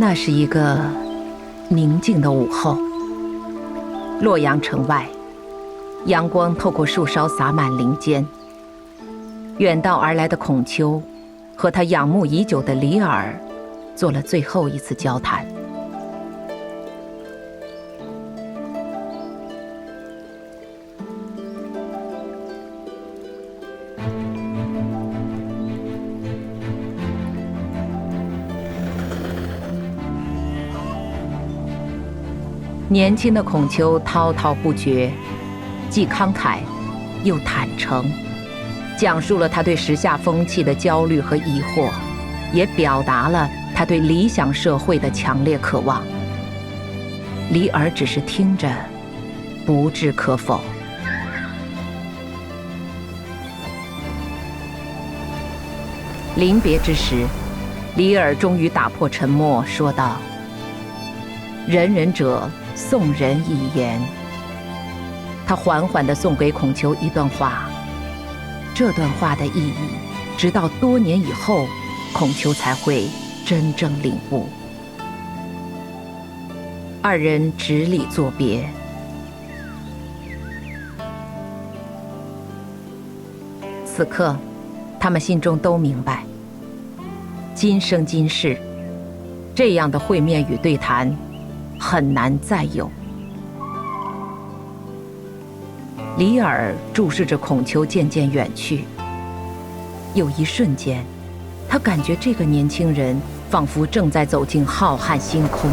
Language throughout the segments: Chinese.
那是一个宁静的午后，洛阳城外，阳光透过树梢洒满林间。远道而来的孔丘，和他仰慕已久的李耳，做了最后一次交谈。年轻的孔丘滔滔不绝，既慷慨，又坦诚，讲述了他对时下风气的焦虑和疑惑，也表达了他对理想社会的强烈渴望。李耳只是听着，不置可否。临别之时，李耳终于打破沉默，说道：“仁人者。”送人一言，他缓缓地送给孔丘一段话。这段话的意义，直到多年以后，孔丘才会真正领悟。二人执礼作别。此刻，他们心中都明白，今生今世，这样的会面与对谈。很难再有。李耳注视着孔丘渐渐远去，有一瞬间，他感觉这个年轻人仿佛正在走进浩瀚星空。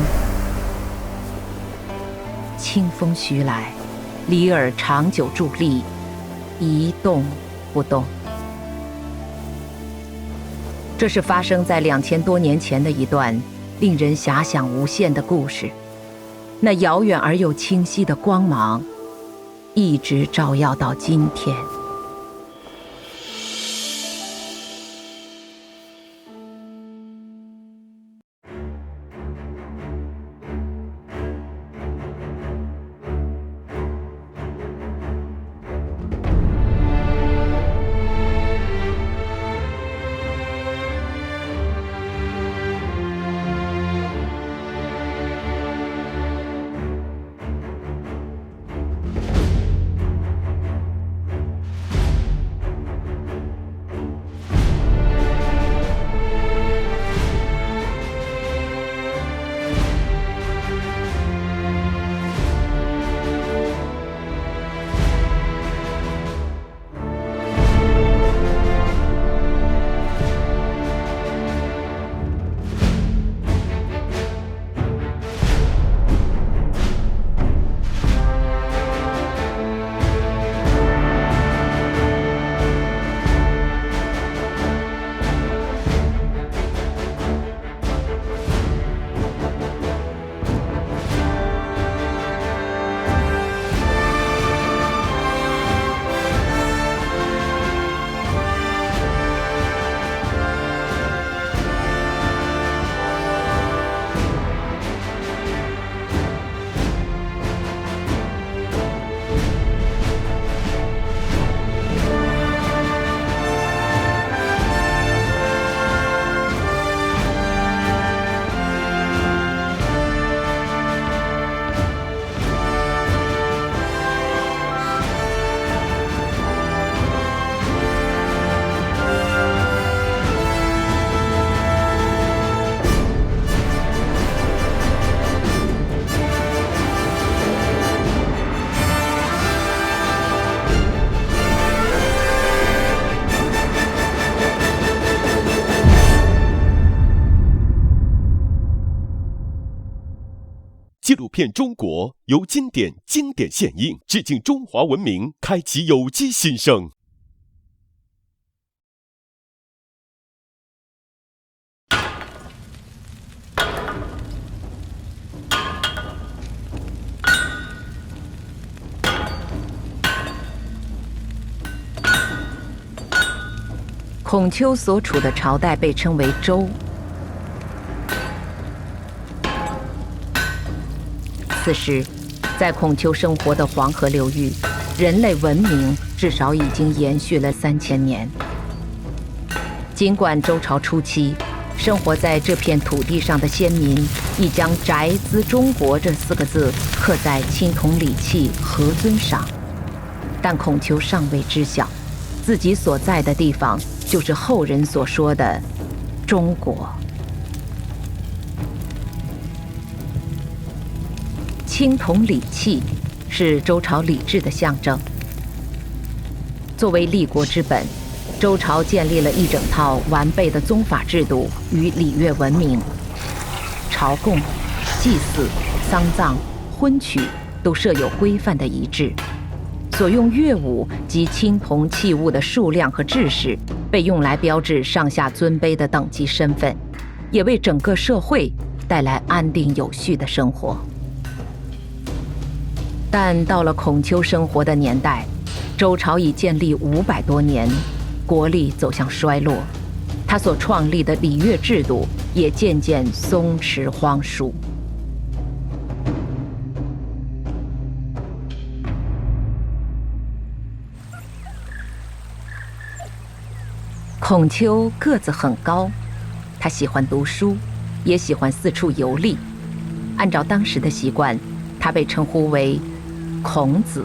清风徐来，李耳长久伫立，一动不动。这是发生在两千多年前的一段令人遐想无限的故事。那遥远而又清晰的光芒，一直照耀到今天。片中国由经典经典献映，致敬中华文明，开启有机新生。孔丘所处的朝代被称为周。此时，在孔丘生活的黄河流域，人类文明至少已经延续了三千年。尽管周朝初期生活在这片土地上的先民已将“宅兹中国”这四个字刻在青铜礼器和尊上，但孔丘尚未知晓，自己所在的地方就是后人所说的中国。青铜礼器是周朝礼制的象征。作为立国之本，周朝建立了一整套完备的宗法制度与礼乐文明。朝贡、祭祀、丧葬、婚娶都设有规范的仪制。所用乐舞及青铜器物的数量和制式，被用来标志上下尊卑的等级身份，也为整个社会带来安定有序的生活。但到了孔丘生活的年代，周朝已建立五百多年，国力走向衰落，他所创立的礼乐制度也渐渐松弛荒疏。孔丘个子很高，他喜欢读书，也喜欢四处游历。按照当时的习惯，他被称呼为。孔子，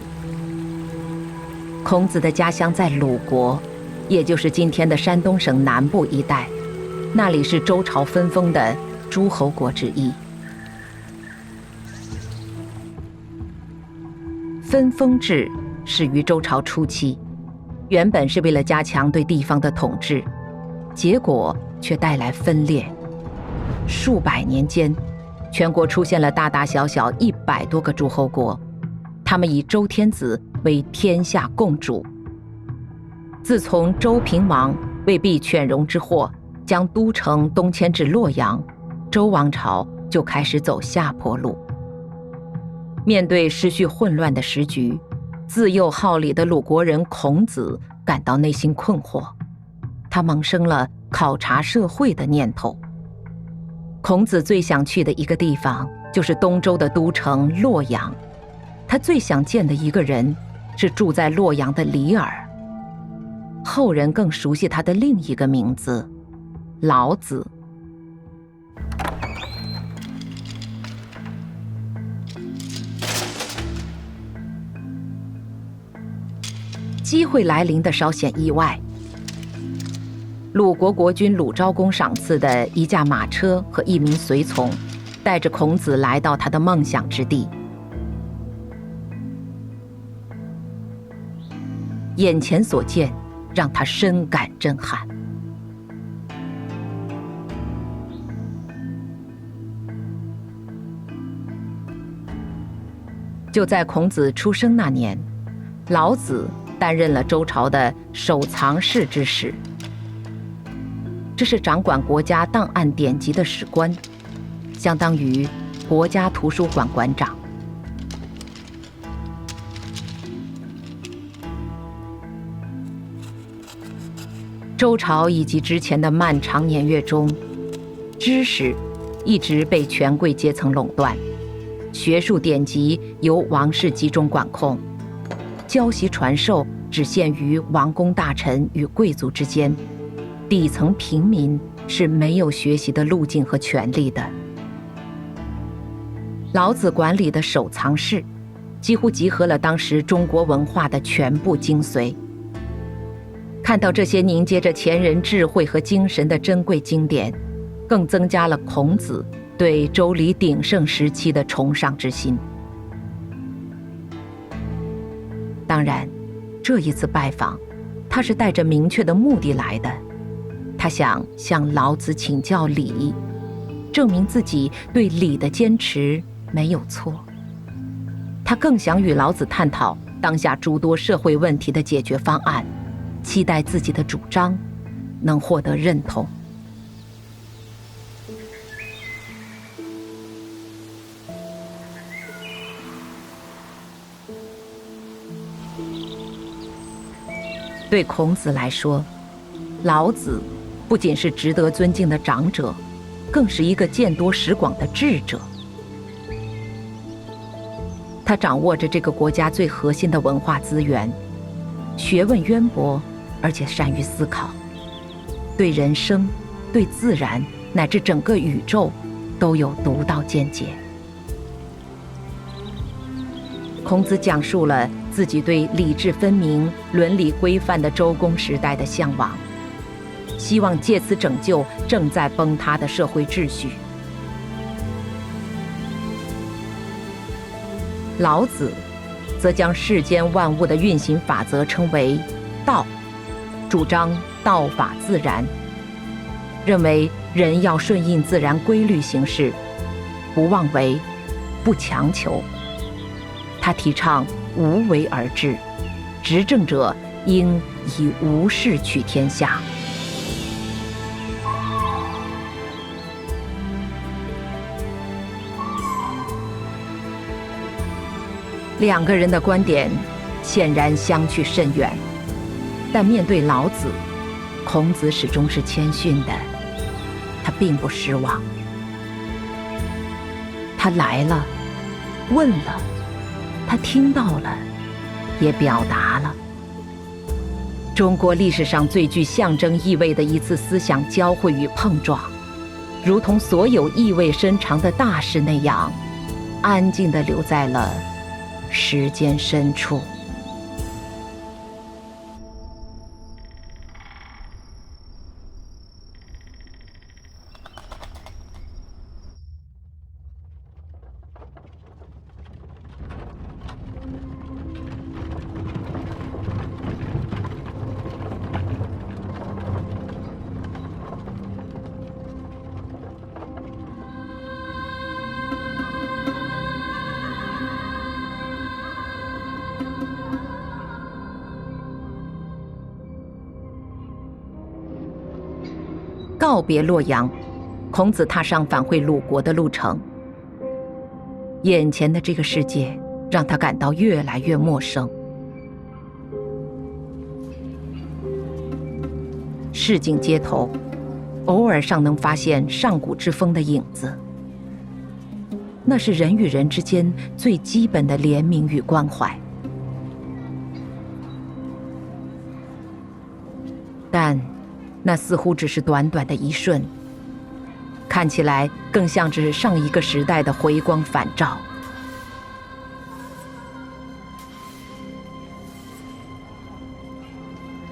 孔子的家乡在鲁国，也就是今天的山东省南部一带，那里是周朝分封的诸侯国之一。分封制始于周朝初期，原本是为了加强对地方的统治，结果却带来分裂。数百年间，全国出现了大大小小一百多个诸侯国。他们以周天子为天下共主。自从周平王为避犬戎之祸，将都城东迁至洛阳，周王朝就开始走下坡路。面对失序混乱的时局，自幼好礼的鲁国人孔子感到内心困惑，他萌生了考察社会的念头。孔子最想去的一个地方，就是东周的都城洛阳。他最想见的一个人，是住在洛阳的李耳。后人更熟悉他的另一个名字——老子。机会来临的稍显意外。鲁国国君鲁昭公赏赐的一架马车和一名随从，带着孔子来到他的梦想之地。眼前所见，让他深感震撼。就在孔子出生那年，老子担任了周朝的守藏室之使，这是掌管国家档案典籍的史官，相当于国家图书馆馆长。周朝以及之前的漫长年月中，知识一直被权贵阶层垄断，学术典籍由王室集中管控，教习传授只限于王公大臣与贵族之间，底层平民是没有学习的路径和权利的。老子管理的守藏室，几乎集合了当时中国文化的全部精髓。看到这些凝结着前人智慧和精神的珍贵经典，更增加了孔子对周礼鼎盛时期的崇尚之心。当然，这一次拜访，他是带着明确的目的来的。他想向老子请教礼，证明自己对礼的坚持没有错。他更想与老子探讨当下诸多社会问题的解决方案。期待自己的主张能获得认同。对孔子来说，老子不仅是值得尊敬的长者，更是一个见多识广的智者。他掌握着这个国家最核心的文化资源，学问渊博。而且善于思考，对人生、对自然乃至整个宇宙，都有独到见解。孔子讲述了自己对理智分明、伦理规范的周公时代的向往，希望借此拯救正在崩塌的社会秩序。老子则将世间万物的运行法则称为“道”，主张道法自然，认为人要顺应自然规律行事，不妄为，不强求。他提倡无为而治，执政者应以无事取天下。两个人的观点显然相去甚远，但面对老子，孔子始终是谦逊的，他并不失望。他来了，问了。他听到了，也表达了。中国历史上最具象征意味的一次思想交汇与碰撞，如同所有意味深长的大事那样，安静地留在了时间深处。别洛阳，孔子踏上返回鲁国的路程。眼前的这个世界让他感到越来越陌生。市井街头，偶尔尚能发现上古之风的影子。那是人与人之间最基本的怜悯与关怀。但。那似乎只是短短的一瞬，看起来更像只是上一个时代的回光返照。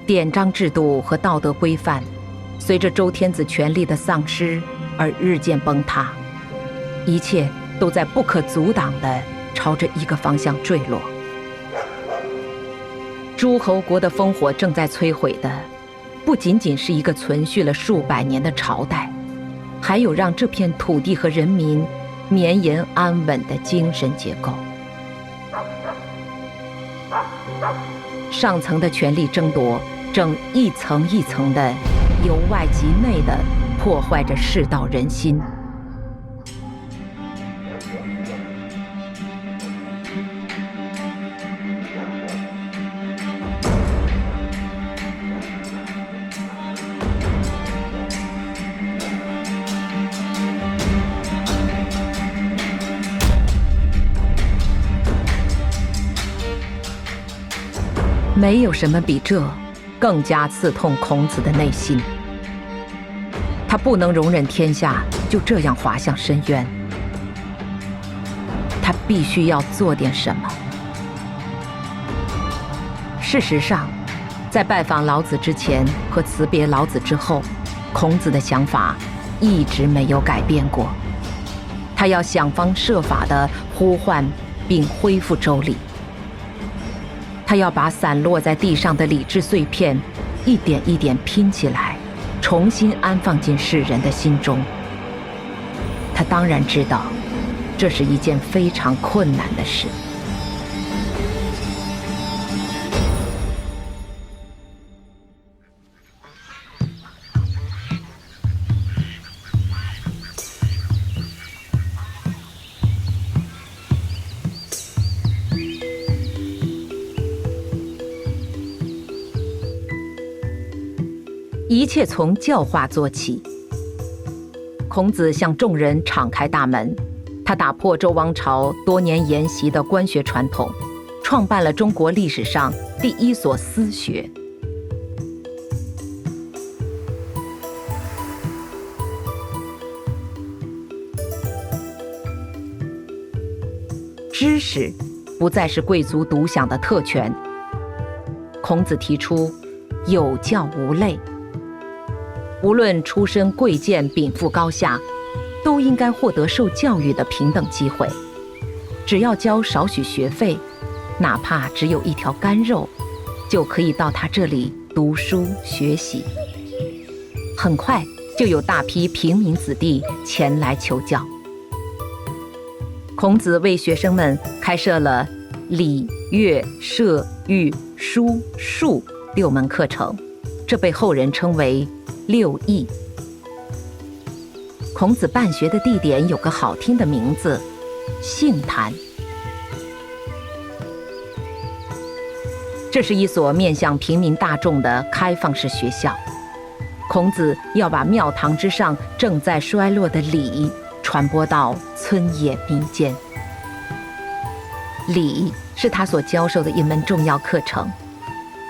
典章制度和道德规范，随着周天子权力的丧失而日渐崩塌，一切都在不可阻挡的朝着一个方向坠落。诸侯国的烽火正在摧毁的。不仅仅是一个存续了数百年的朝代，还有让这片土地和人民绵延安稳的精神结构。上层的权力争夺正一层一层的由外及内的破坏着世道人心。没有什么比这更加刺痛孔子的内心。他不能容忍天下就这样滑向深渊，他必须要做点什么。事实上，在拜访老子之前和辞别老子之后，孔子的想法一直没有改变过。他要想方设法地呼唤并恢复周礼。他要把散落在地上的理智碎片，一点一点拼起来，重新安放进世人的心中。他当然知道，这是一件非常困难的事。切从教化做起。孔子向众人敞开大门他打破周王朝多年沿袭的官学传统创办了中国历史上第一所私学。知识不再是贵族独享的特权。孔子提出有教无类。无论出身贵贱、禀赋高下，都应该获得受教育的平等机会。只要交少许学费，哪怕只有一条干肉，就可以到他这里读书学习。很快就有大批平民子弟前来求教。孔子为学生们开设了礼、乐、射、御、书、数六门课程，这被后人称为六艺。孔子办学的地点有个好听的名字——杏坛。这是一所面向平民大众的开放式学校。孔子要把庙堂之上正在衰落的礼。传播到村野民间，礼是他所教授的一门重要课程，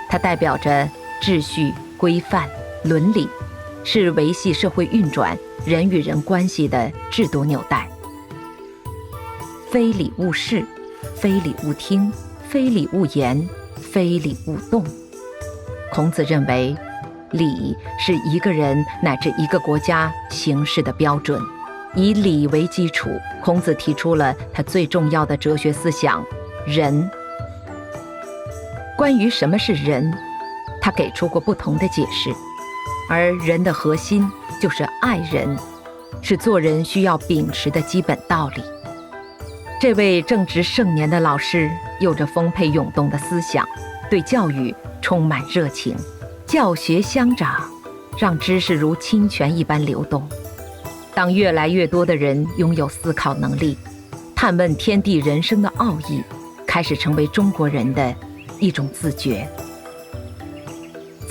它代表着秩序、规范、伦理，是维系社会运转、人与人关系的制度纽带。非礼勿视，非礼勿听，非礼勿言，非礼勿动。孔子认为，礼是一个人乃至一个国家行事的标准。以礼为基础，孔子提出了他最重要的哲学思想——仁。关于什么是仁，他给出过不同的解释。而人的核心就是爱人，是做人需要秉持的基本道理。这位正值盛年的老师有着丰沛涌动的思想，对教育充满热情，教学相长，让知识如清泉一般流动。当越来越多的人拥有思考能力，探问天地人生的奥义，开始成为中国人的一种自觉。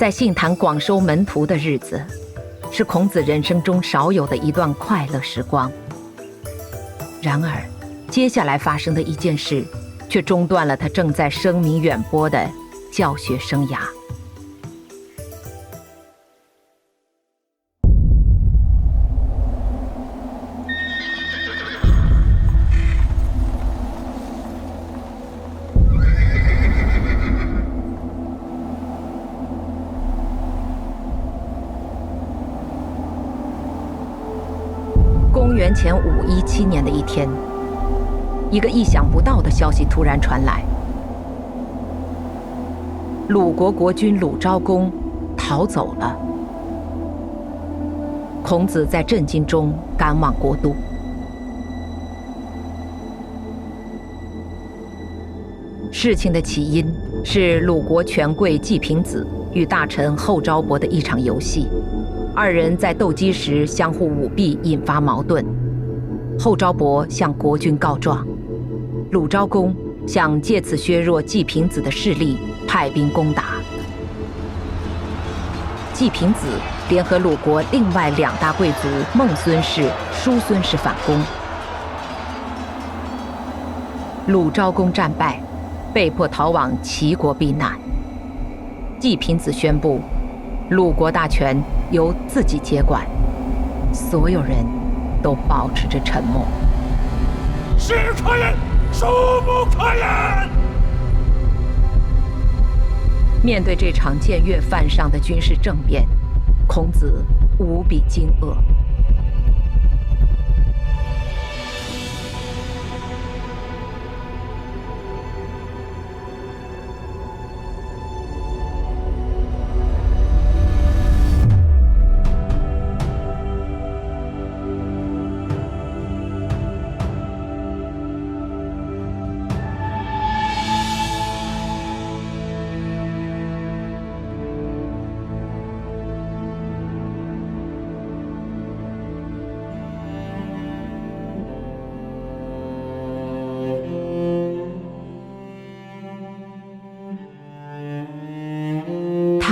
在杏坛广收门徒的日子，是孔子人生中少有的一段快乐时光。然而，接下来发生的一件事，却中断了他正在声名远播的教学生涯。前五一七年的一天，一个意想不到的消息突然传来：鲁国国君鲁昭公逃走了。孔子在震惊中赶往国都。事情的起因是鲁国权贵季平子与大臣后昭伯的一场游戏。二人在斗鸡时相互舞弊，引发矛盾。后昭伯向国君告状，鲁昭公想借此削弱季平子的势力，派兵攻打。季平子联合鲁国另外两大贵族孟孙氏、叔孙氏反攻，鲁昭公战败，被迫逃往齐国避难。季平子宣布。鲁国大权由自己接管，所有人都保持着沉默。是可忍，孰不可忍？面对这场僭越犯上的军事政变，孔子无比惊愕。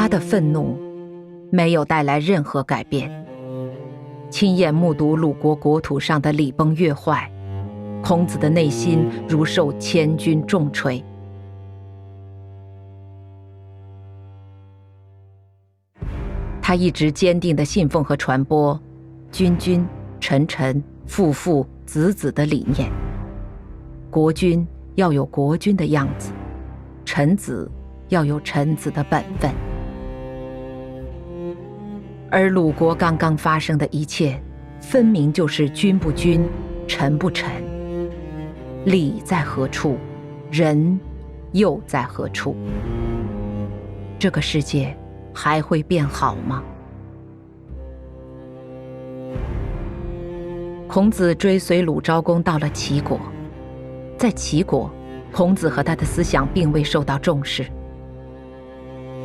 的愤怒没有带来任何改变。亲眼目睹鲁国国土上的礼崩乐坏，孔子的内心如受千钧重锤。他一直坚定的信奉和传播“君君、臣臣、父父、子子”的理念。国君要有国君的样子，臣子要有臣子的本分。而鲁国刚刚发生的一切，分明就是君不君，臣不臣。礼在何处，人又在何处？这个世界还会变好吗？孔子追随鲁昭公到了齐国，在齐国，孔子和他的思想并未受到重视。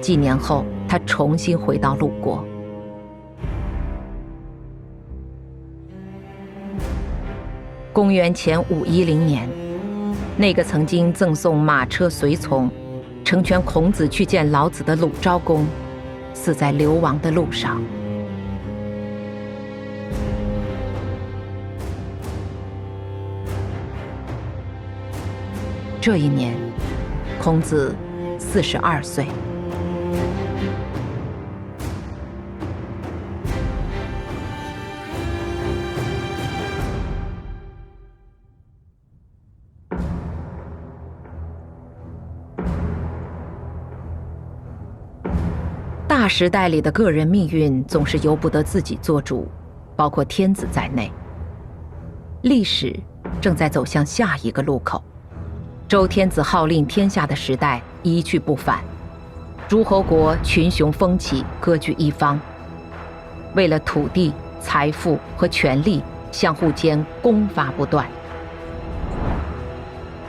几年后，他重新回到鲁国。公元前五一零年，那个曾经赠送马车随从，成全孔子去见老子的鲁昭公，死在流亡的路上。这一年，孔子四十二岁。大时代里的个人命运总是由不得自己做主，包括天子在内。历史正在走向下一个路口，周天子号令天下的时代一去不返，诸侯国群雄蜂起，割据一方，为了土地、财富和权力，相互间攻伐不断。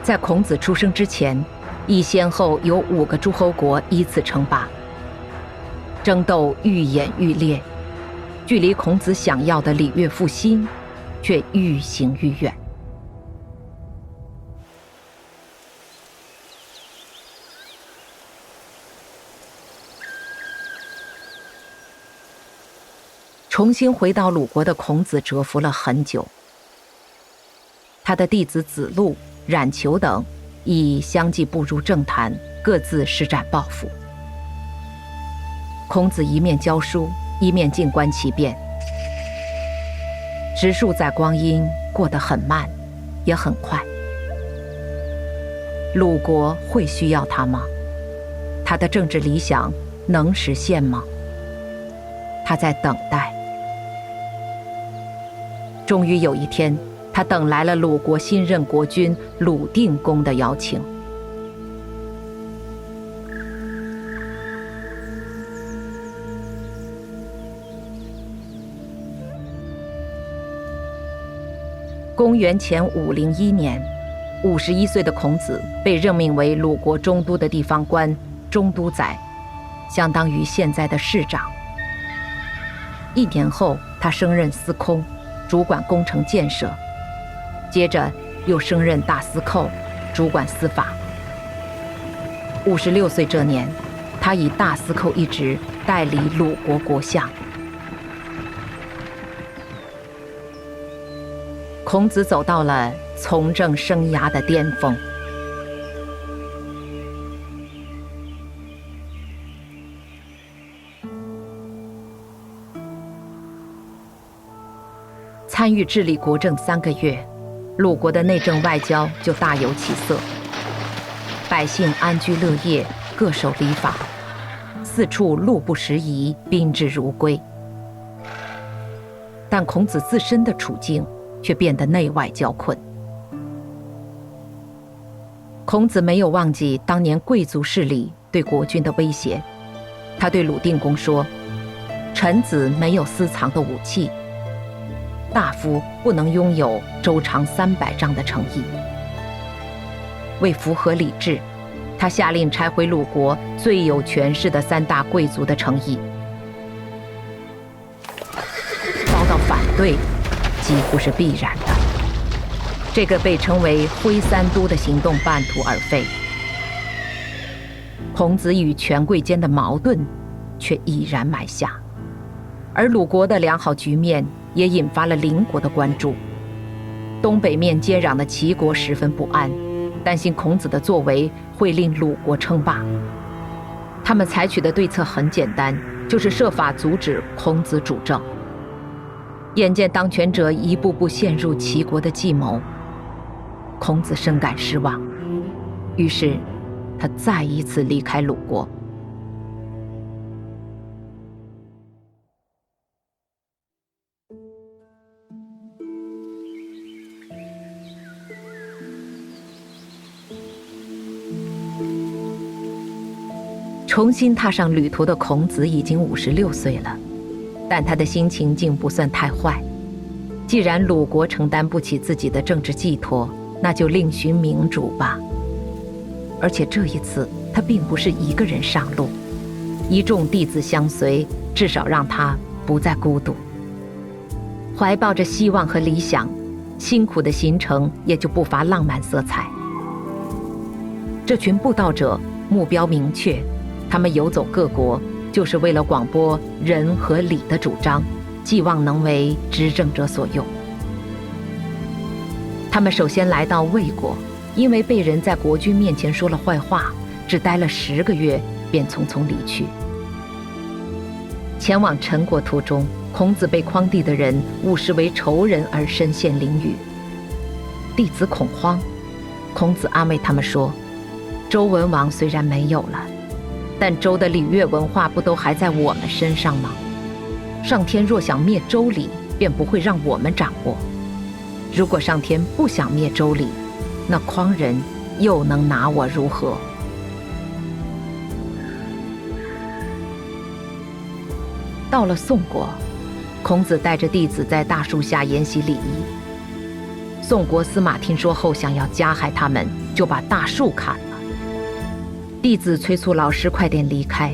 在孔子出生之前，已先后有五个诸侯国依次称霸。争斗愈演愈烈，距离孔子想要的礼乐复兴，却愈行愈远。重新回到鲁国的孔子蛰伏了很久，他的弟子子路、冉求等已相继步入政坛，各自施展抱负。孔子一面教书，一面静观其变。植树在光阴过得很慢，也很快。鲁国会需要他吗？他的政治理想能实现吗？他在等待。终于有一天，他等来了鲁国新任国君鲁定公的邀请。公元前五零一年，五十一岁的孔子被任命为鲁国中都的地方官中都宰，相当于现在的市长。一年后，他升任司空，主管工程建设；接着又升任大司寇，主管司法。五十六岁这年，他以大司寇一职代理鲁国国相。孔子走到了从政生涯的巅峰。参与治理国政三个月，鲁国的内政外交就大有起色，百姓安居乐业，各守礼法，四处路不拾遗，宾至如归。但孔子自身的处境。却变得内外交困。孔子没有忘记当年贵族势力对国君的威胁，他对鲁定公说：“臣子没有私藏的武器，大夫不能拥有周长三百丈的城邑。”为符合礼制，他下令拆毁鲁国最有权势的三大贵族的城邑，遭到反对。几乎是必然的。这个被称为“挥三都”的行动半途而废。孔子与权贵间的矛盾却已然埋下，而鲁国的良好局面也引发了邻国的关注。东北面接壤的齐国十分不安，担心孔子的作为会令鲁国称霸。他们采取的对策很简单，就是设法阻止孔子主政。眼见当权者一步步陷入齐国的计谋，孔子深感失望，于是，他再一次离开鲁国。重新踏上旅途的孔子已经五十六岁了，但他的心情竟不算太坏。既然鲁国承担不起自己的政治寄托，那就另寻明主吧。而且这一次，他并不是一个人上路，一众弟子相随，至少让他不再孤独。怀抱着希望和理想，辛苦的行程也就不乏浪漫色彩。这群布道者目标明确。他们游走各国，就是为了广播仁和礼的主张，寄望能为执政者所用。他们首先来到魏国，因为被人在国君面前说了坏话，只待了十个月，便匆匆离去。前往陈国途中，孔子被匡地的人误视为仇人而身陷囹圄，弟子恐慌。孔子安慰他们说：“周文王虽然没有了。”但周的礼乐文化不都还在我们身上吗？上天若想灭周礼，便不会让我们掌握。如果上天不想灭周礼，那匡人又能拿我如何？到了宋国，孔子带着弟子在大树下研习礼仪。宋国司马听说后，想要加害他们，就把大树砍了。弟子催促老师快点离开，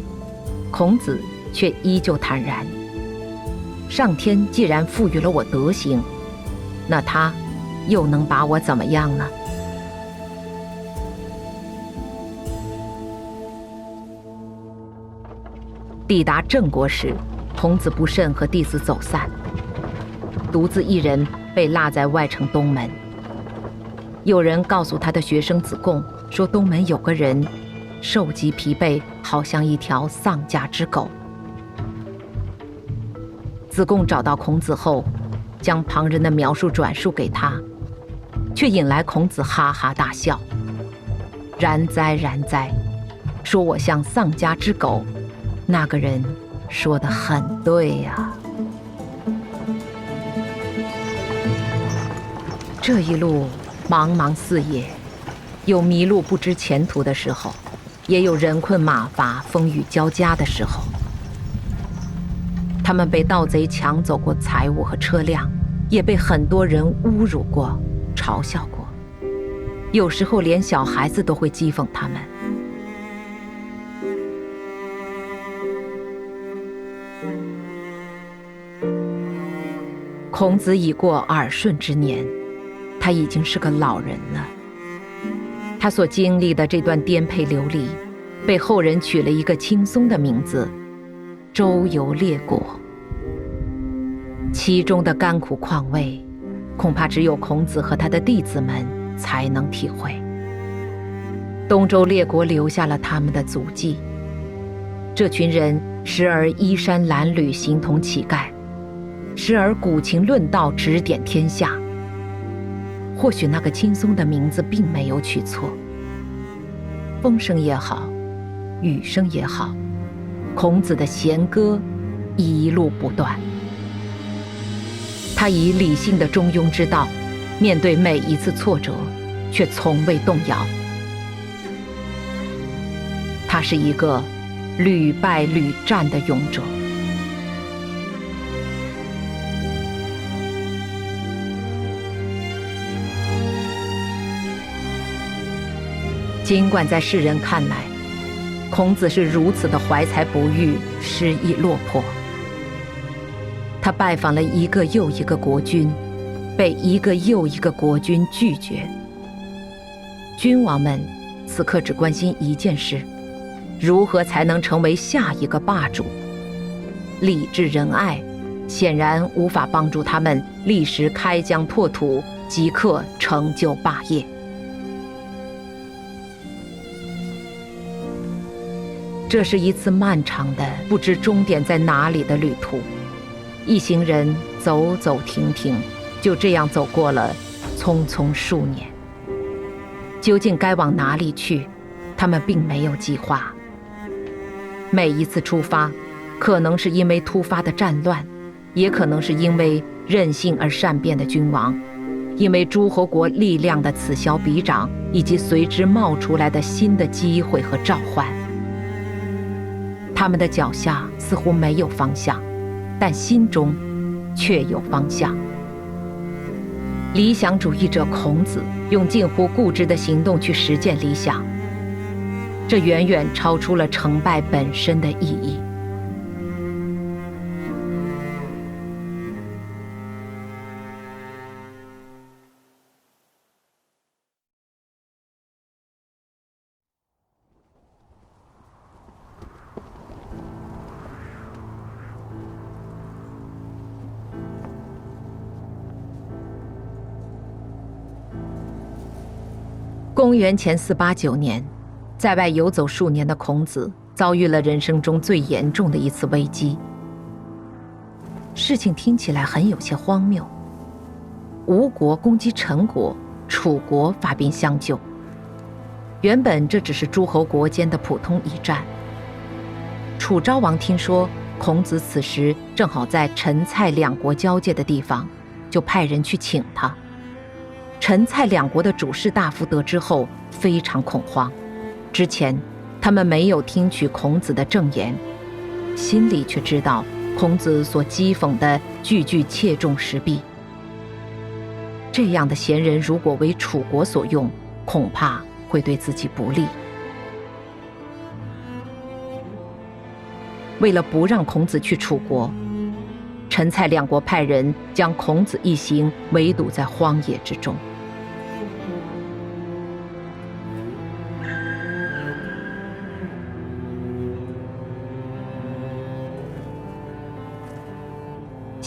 孔子却依旧坦然。上天既然赋予了我德行，那他又能把我怎么样呢？抵达郑国时，孔子不慎和弟子走散，独自一人被落在外城东门。有人告诉他的学生子贡说，东门有个人。瘦极疲惫，好像一条丧家之狗。子贡找到孔子后，将旁人的描述转述给他，却引来孔子哈哈大笑。然哉然哉，说我像丧家之狗，那个人说的很对呀。这一路茫茫四野，有迷路不知前途的时候。也有人困马乏、风雨交加的时候。他们被盗贼抢走过财物和车辆，也被很多人侮辱过、嘲笑过。有时候连小孩子都会讥讽他们。孔子已过耳顺之年，他已经是个老人了。他所经历的这段颠沛流离，被后人取了一个轻松的名字——周游列国。其中的甘苦况味，恐怕只有孔子和他的弟子们才能体会。东周列国留下了他们的足迹。这群人时而衣衫褴褛，形同乞丐；时而鼓琴论道，指点天下。或许那个轻松的名字并没有取错。风声也好，雨声也好，孔子的弦歌一路不断。他以理性的中庸之道，面对每一次挫折，却从未动摇。他是一个屡败屡战的勇者。尽管在世人看来，孔子是如此的怀才不遇、失意落魄，他拜访了一个又一个国君，被一个又一个国君拒绝。君王们此刻只关心一件事：如何才能成为下一个霸主？礼智仁爱显然无法帮助他们立时开疆拓土，即刻成就霸业。这是一次漫长的、不知终点在哪里的旅途，一行人走走停停，就这样走过了匆匆数年。究竟该往哪里去，他们并没有计划。每一次出发，可能是因为突发的战乱，也可能是因为任性而善变的君王，因为诸侯国力量的此消彼长，以及随之冒出来的新的机会和召唤。他们的脚下似乎没有方向，但心中却有方向。理想主义者孔子用近乎固执的行动去实践理想，这远远超出了成败本身的意义。公元前四八九年，在外游走数年的孔子遭遇了人生中最严重的一次危机。事情听起来很有些荒谬。吴国攻击陈国，楚国发兵相救。原本这只是诸侯国间的普通一战。楚昭王听说孔子此时正好在陈蔡两国交界的地方，就派人去请他。陈蔡两国的主事大夫得知后非常恐慌，之前他们没有听取孔子的证言，心里却知道孔子所讥讽的句句切中时弊。这样的贤人如果为楚国所用，恐怕会对自己不利。为了不让孔子去楚国，陈蔡两国派人将孔子一行围堵在荒野之中。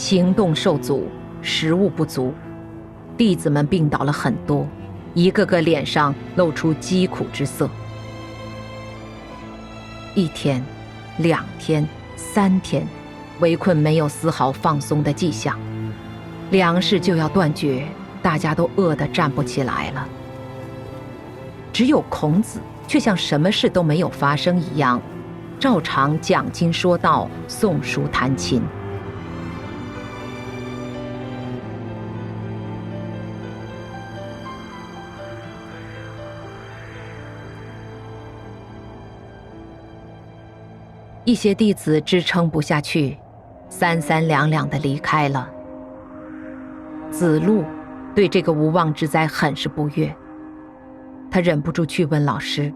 行动受阻，食物不足，弟子们病倒了很多，一个个脸上露出疾苦之色。一天，两天，三天，围困没有丝毫放松的迹象，粮食就要断绝，大家都饿得站不起来了。只有孔子却像什么事都没有发生一样，照常讲经说道，诵书弹琴。一些弟子支撑不下去，三三两两的离开了。子路对这个无妄之灾很是不悦，他忍不住去问老师：“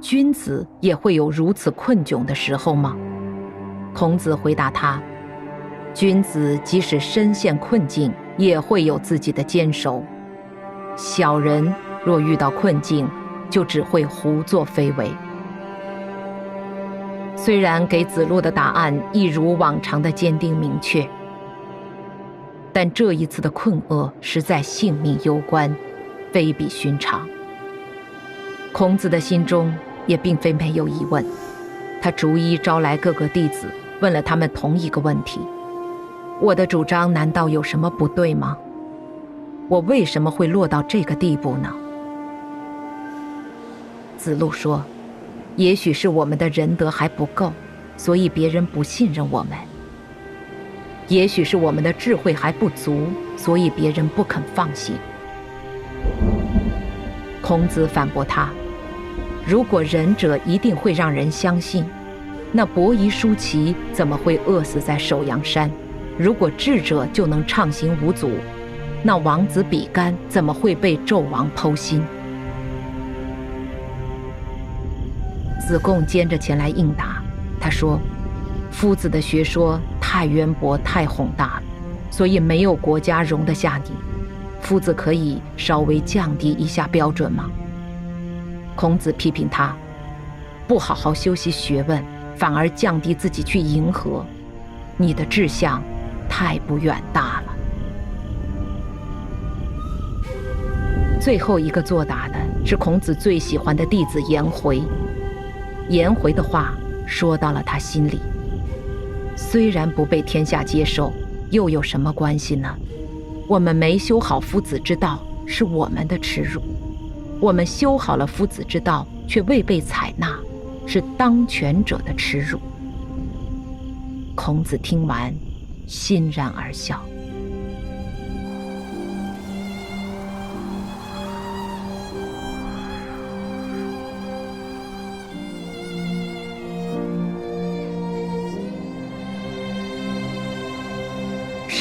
君子也会有如此困窘的时候吗？”孔子回答他：“君子即使身陷困境，也会有自己的坚守。小人若遇到困境，就只会胡作非为。”虽然给子路的答案一如往常的坚定明确，但这一次的困厄实在性命攸关，非比寻常。孔子的心中也并非没有疑问，他逐一招来各个弟子，问了他们同一个问题：我的主张难道有什么不对吗？我为什么会落到这个地步呢？子路说。也许是我们的仁德还不够，所以别人不信任我们；也许是我们的智慧还不足，所以别人不肯放心。孔子反驳他：“如果仁者一定会让人相信，那伯夷叔齐怎么会饿死在首阳山？如果智者就能畅行无阻，那王子比干怎么会被纣王剖心？”子贡兼着前来应答，他说：“夫子的学说太渊博、太宏大了，所以没有国家容得下你。夫子可以稍微降低一下标准吗？”孔子批评他：“不好好修习学问，反而降低自己去迎合，你的志向太不远大了。”最后一个作答的是孔子最喜欢的弟子颜回。颜回的话说到了他心里。虽然不被天下接受，又有什么关系呢？我们没修好夫子之道，是我们的耻辱。我们修好了夫子之道，却未被采纳，是当权者的耻辱。孔子听完，欣然而笑。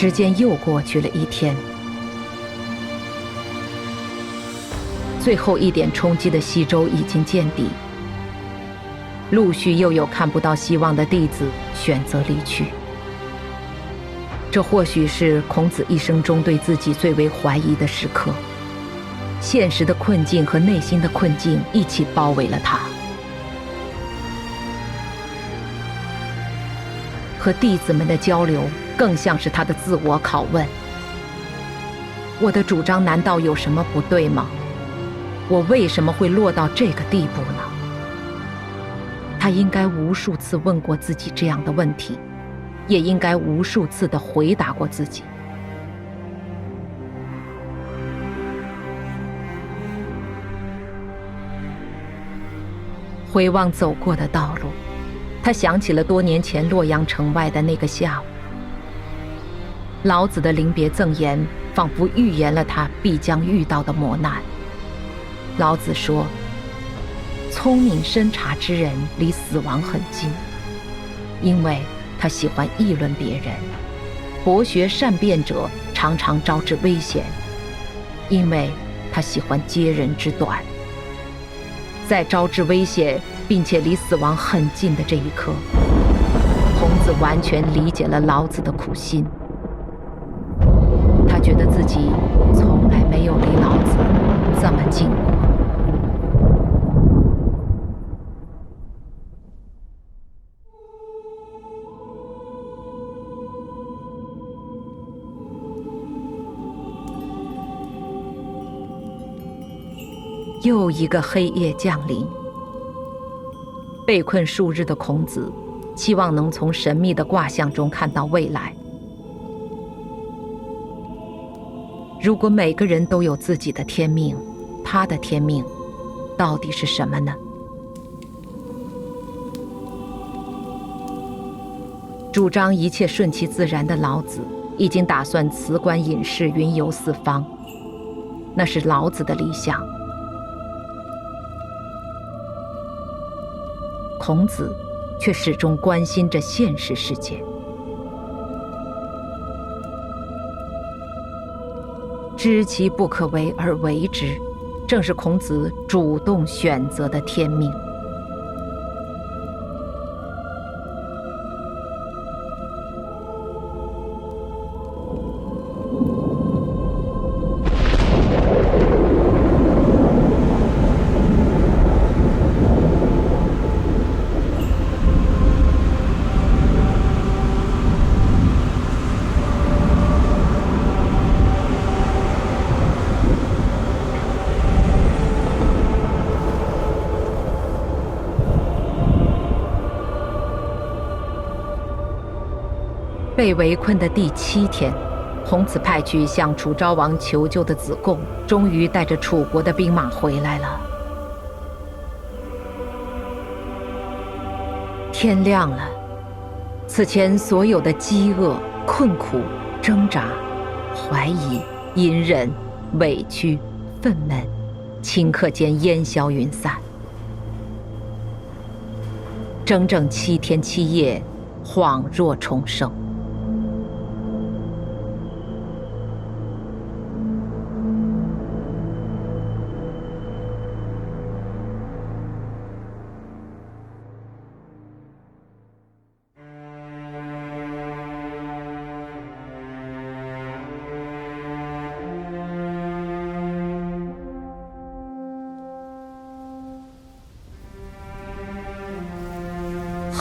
时间又过去了一天，最后一点冲击的西周已经见底，陆续又有看不到希望的弟子选择离去。这或许是孔子一生中对自己最为怀疑的时刻，现实的困境和内心的困境一起包围了他。和弟子们的交流。更像是他的自我拷问：我的主张难道有什么不对吗？我为什么会落到这个地步呢？他应该无数次问过自己这样的问题，也应该无数次的回答过自己。回望走过的道路，他想起了多年前洛阳城外的那个下午。老子的临别赠言，仿佛预言了他必将遇到的磨难。老子说：“聪明深察之人离死亡很近，因为他喜欢议论别人；博学善辩者常常招致危险，因为他喜欢揭人之短。在招致危险并且离死亡很近的这一刻，孔子完全理解了老子的苦心。”从来没有离老子这么近过。又一个黑夜降临，被困数日的孔子，期望能从神秘的卦象中看到未来。如果每个人都有自己的天命，他的天命到底是什么呢？主张一切顺其自然的老子，已经打算辞官隐士，云游四方。那是老子的理想。孔子却始终关心着现实世界。知其不可为而为之，正是孔子主动选择的天命。被围困的第七天，孔子派去向楚昭王求救的子贡，终于带着楚国的兵马回来了。天亮了，此前所有的饥饿、困苦、挣扎、怀疑、隐忍、委屈、愤懑，顷刻间烟消云散。整整七天七夜，恍若重生。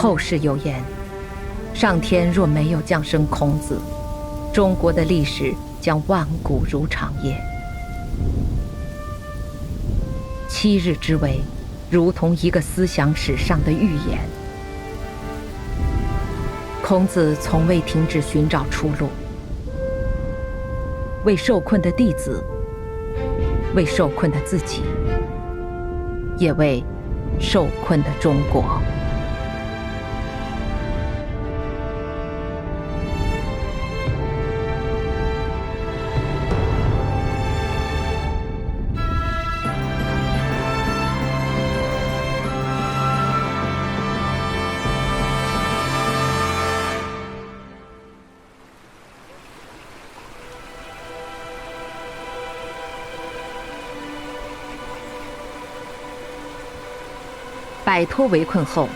后世有言：“上天若没有降生孔子，中国的历史将万古如长夜。”七日之围，如同一个思想史上的预言。孔子从未停止寻找出路，为受困的弟子，为受困的自己。也为受困的中国。摆脱围困后，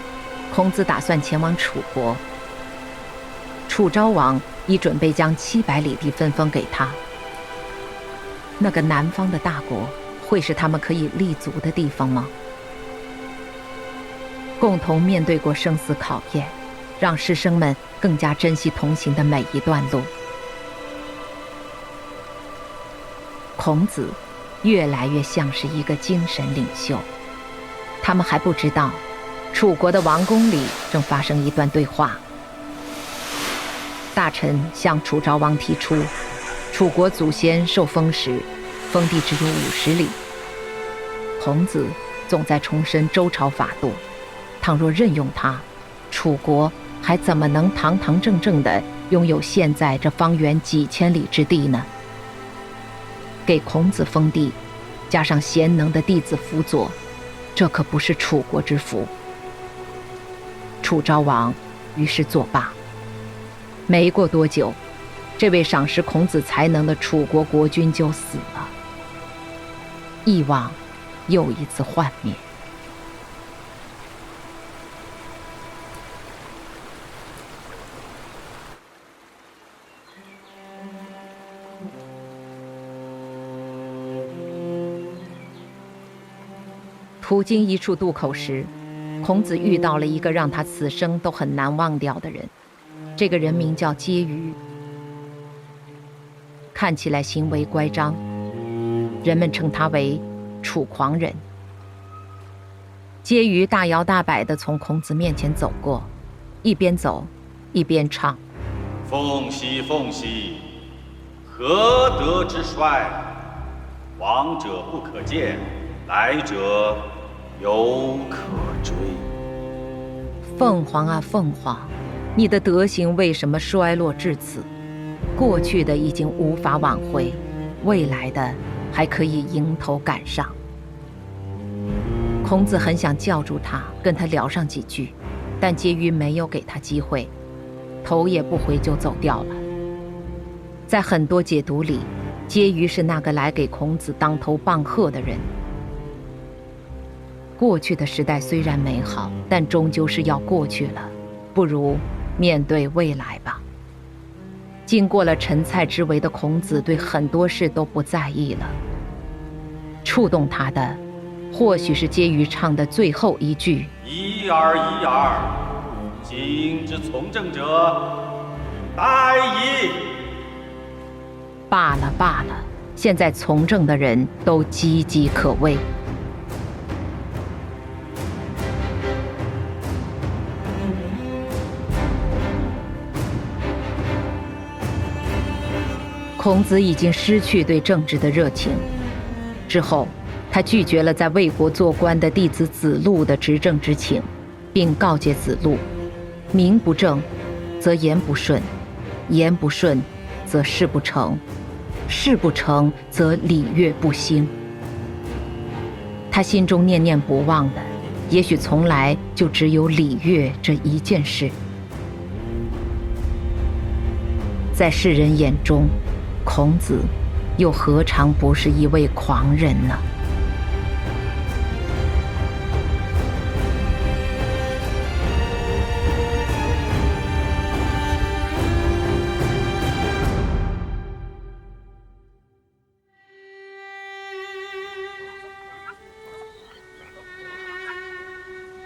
孔子打算前往楚国。楚昭王已准备将七百里地分封给他。那个南方的大国，会是他们可以立足的地方吗？共同面对过生死考验，让师生们更加珍惜同行的每一段路。孔子，越来越像是一个精神领袖。他们还不知道，楚国的王宫里正发生一段对话。大臣向楚昭王提出，楚国祖先受封时，封地只有五十里。孔子总在重申周朝法度，倘若任用他，楚国还怎么能堂堂正正地拥有现在这方圆几千里之地呢？给孔子封地，加上贤能的弟子辅佐。这可不是楚国之福。楚昭王于是作罢。没过多久，这位赏识孔子才能的楚国国君就死了，义王又一次幻灭。途经一处渡口时，孔子遇到了一个让他此生都很难忘掉的人。这个人名叫婕妤，看起来行为乖张，人们称他为“楚狂人”。婕妤大摇大摆地从孔子面前走过，一边走，一边唱：“凤兮凤兮，何德之衰？亡者不可见，来者。”犹可追。凤凰啊，凤凰，你的德行为什么衰落至此？过去的已经无法挽回，未来的还可以迎头赶上。孔子很想叫住他，跟他聊上几句，但婕妤没有给他机会，头也不回就走掉了。在很多解读里，婕妤是那个来给孔子当头棒喝的人。过去的时代虽然美好，但终究是要过去了，不如面对未来吧。经过了陈蔡之围的孔子，对很多事都不在意了。触动他的，或许是婕妤唱的最后一句：“一耳一耳，今之从政者，殆矣。”罢了罢了，现在从政的人都岌岌可危。孔子已经失去对政治的热情。之后，他拒绝了在魏国做官的弟子子路的执政之请，并告诫子路：名不正，则言不顺；言不顺，则事不成；事不成，则礼乐不兴。他心中念念不忘的，也许从来就只有礼乐这一件事。在世人眼中，孔子，又何尝不是一位狂人呢？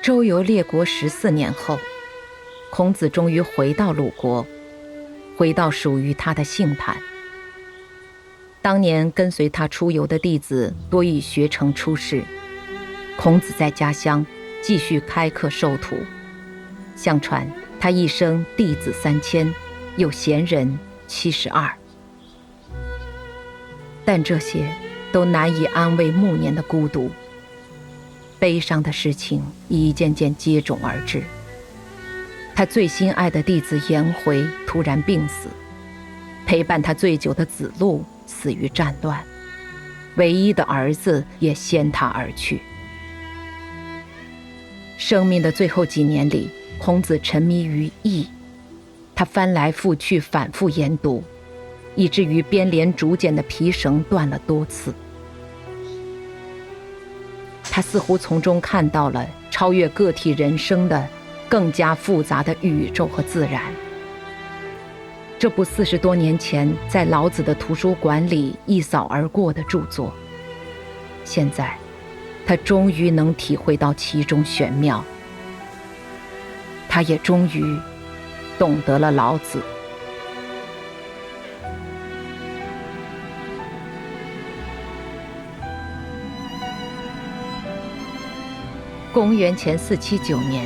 周游列国十四年后，孔子终于回到鲁国，回到属于他的杏坛。当年跟随他出游的弟子多以学成出世，孔子在家乡继续开课授徒。相传他一生弟子三千，有贤人七十二。但这些都难以安慰暮年的孤独。悲伤的事情一件件接踵而至。他最心爱的弟子颜回突然病死，陪伴他最久的子路死于战乱，唯一的儿子也先他而去。生命的最后几年里，孔子沉迷于易，他翻来覆去，反复研读，以至于编连竹简的皮绳断了多次。他似乎从中看到了超越个体人生的、更加复杂的宇宙和自然。这部四十多年前在老子的图书馆里一扫而过的著作，现在。他终于能体会到其中玄妙，他也终于懂得了老子。公元前四七九年，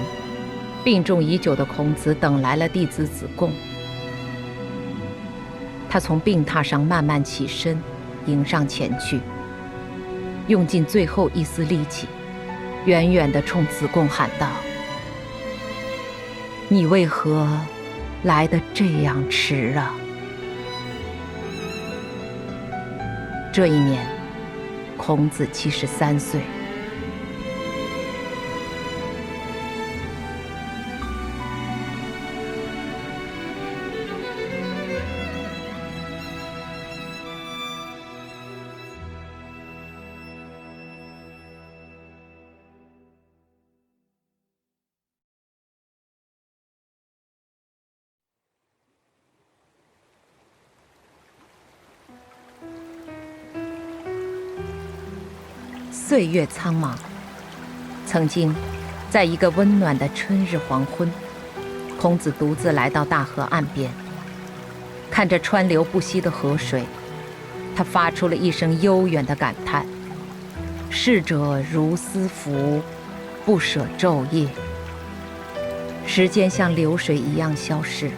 病重已久的孔子等来了弟子子贡。他从病榻上慢慢起身，迎上前去。用尽最后一丝力气，远远地冲子贡喊道：“你为何来得这样迟啊？”这一年，孔子七十三岁。岁月苍茫，曾经，在一个温暖的春日黄昏，孔子独自来到大河岸边，看着川流不息的河水，他发出了一声悠远的感叹：“逝者如斯夫，不舍昼夜。”时间像流水一样消逝，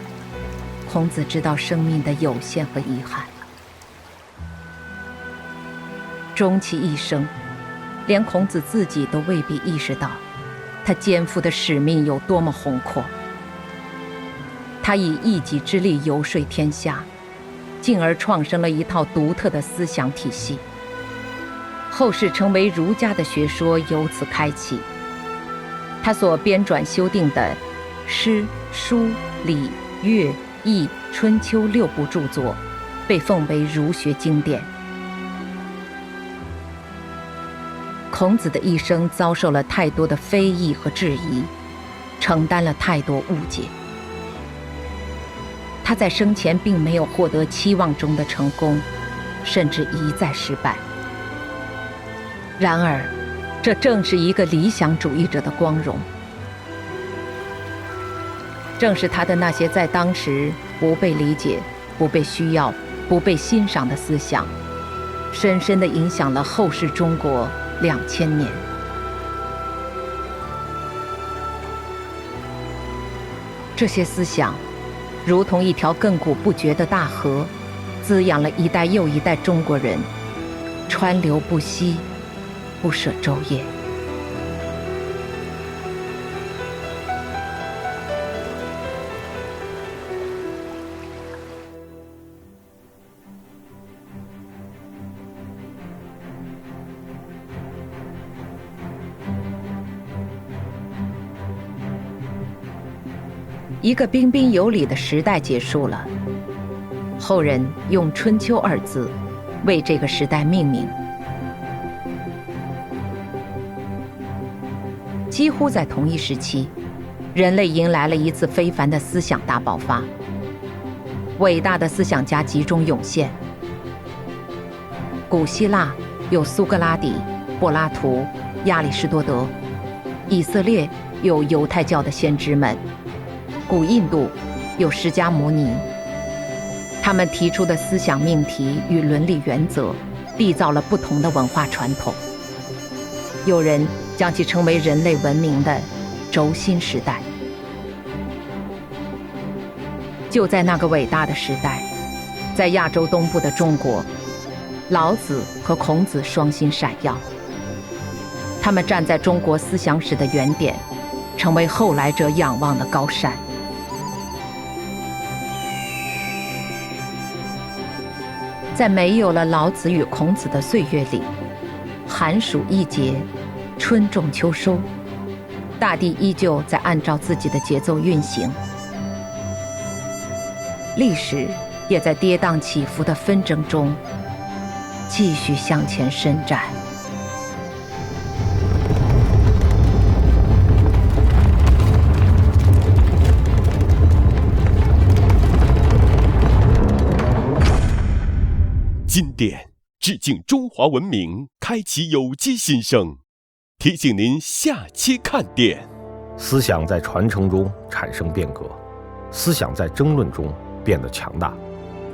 孔子知道生命的有限和遗憾，终其一生。连孔子自己都未必意识到，他肩负的使命有多么宏阔。他以一己之力游说天下，进而创生了一套独特的思想体系。后世成为儒家的学说由此开启。他所编撰修订的诗、书、礼、乐、易、春秋六部著作，被奉为儒学经典。孔子的一生遭受了太多的非议和质疑，承担了太多误解。他在生前并没有获得期望中的成功，甚至一再失败。然而，这正是一个理想主义者的光荣。正是他的那些在当时不被理解、不被需要、不被欣赏的思想，深深地影响了后世中国。两千年，这些思想，如同一条亘古不绝的大河，滋养了一代又一代中国人，川流不息，不舍昼夜。一个彬彬有礼的时代结束了，后人用“春秋”二字为这个时代命名。几乎在同一时期，人类迎来了一次非凡的思想大爆发，伟大的思想家集中涌现。古希腊有苏格拉底、柏拉图、亚里士多德；以色列有犹太教的先知们。古印度有释迦牟尼，他们提出的思想命题与伦理原则，缔造了不同的文化传统。有人将其称为人类文明的轴心时代。就在那个伟大的时代，在亚洲东部的中国，老子和孔子双星闪耀。他们站在中国思想史的原点，成为后来者仰望的高山。在没有了老子与孔子的岁月里，寒暑一节，春种秋收，大地依旧在按照自己的节奏运行，历史也在跌宕起伏的纷争中继续向前伸展。经典致敬中华文明，开启有机新生。提醒您下期看点：思想在传承中产生变革，思想在争论中变得强大。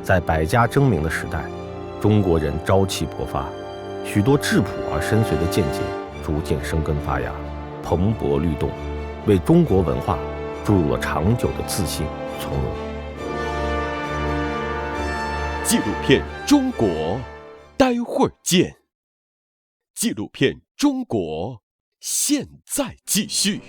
在百家争鸣的时代，中国人朝气勃发，许多质朴而深邃的见解逐渐生根发芽，蓬勃律动，为中国文化注入了长久的自信从容。纪录片《中国》，待会儿见。纪录片《中国》，现在继续。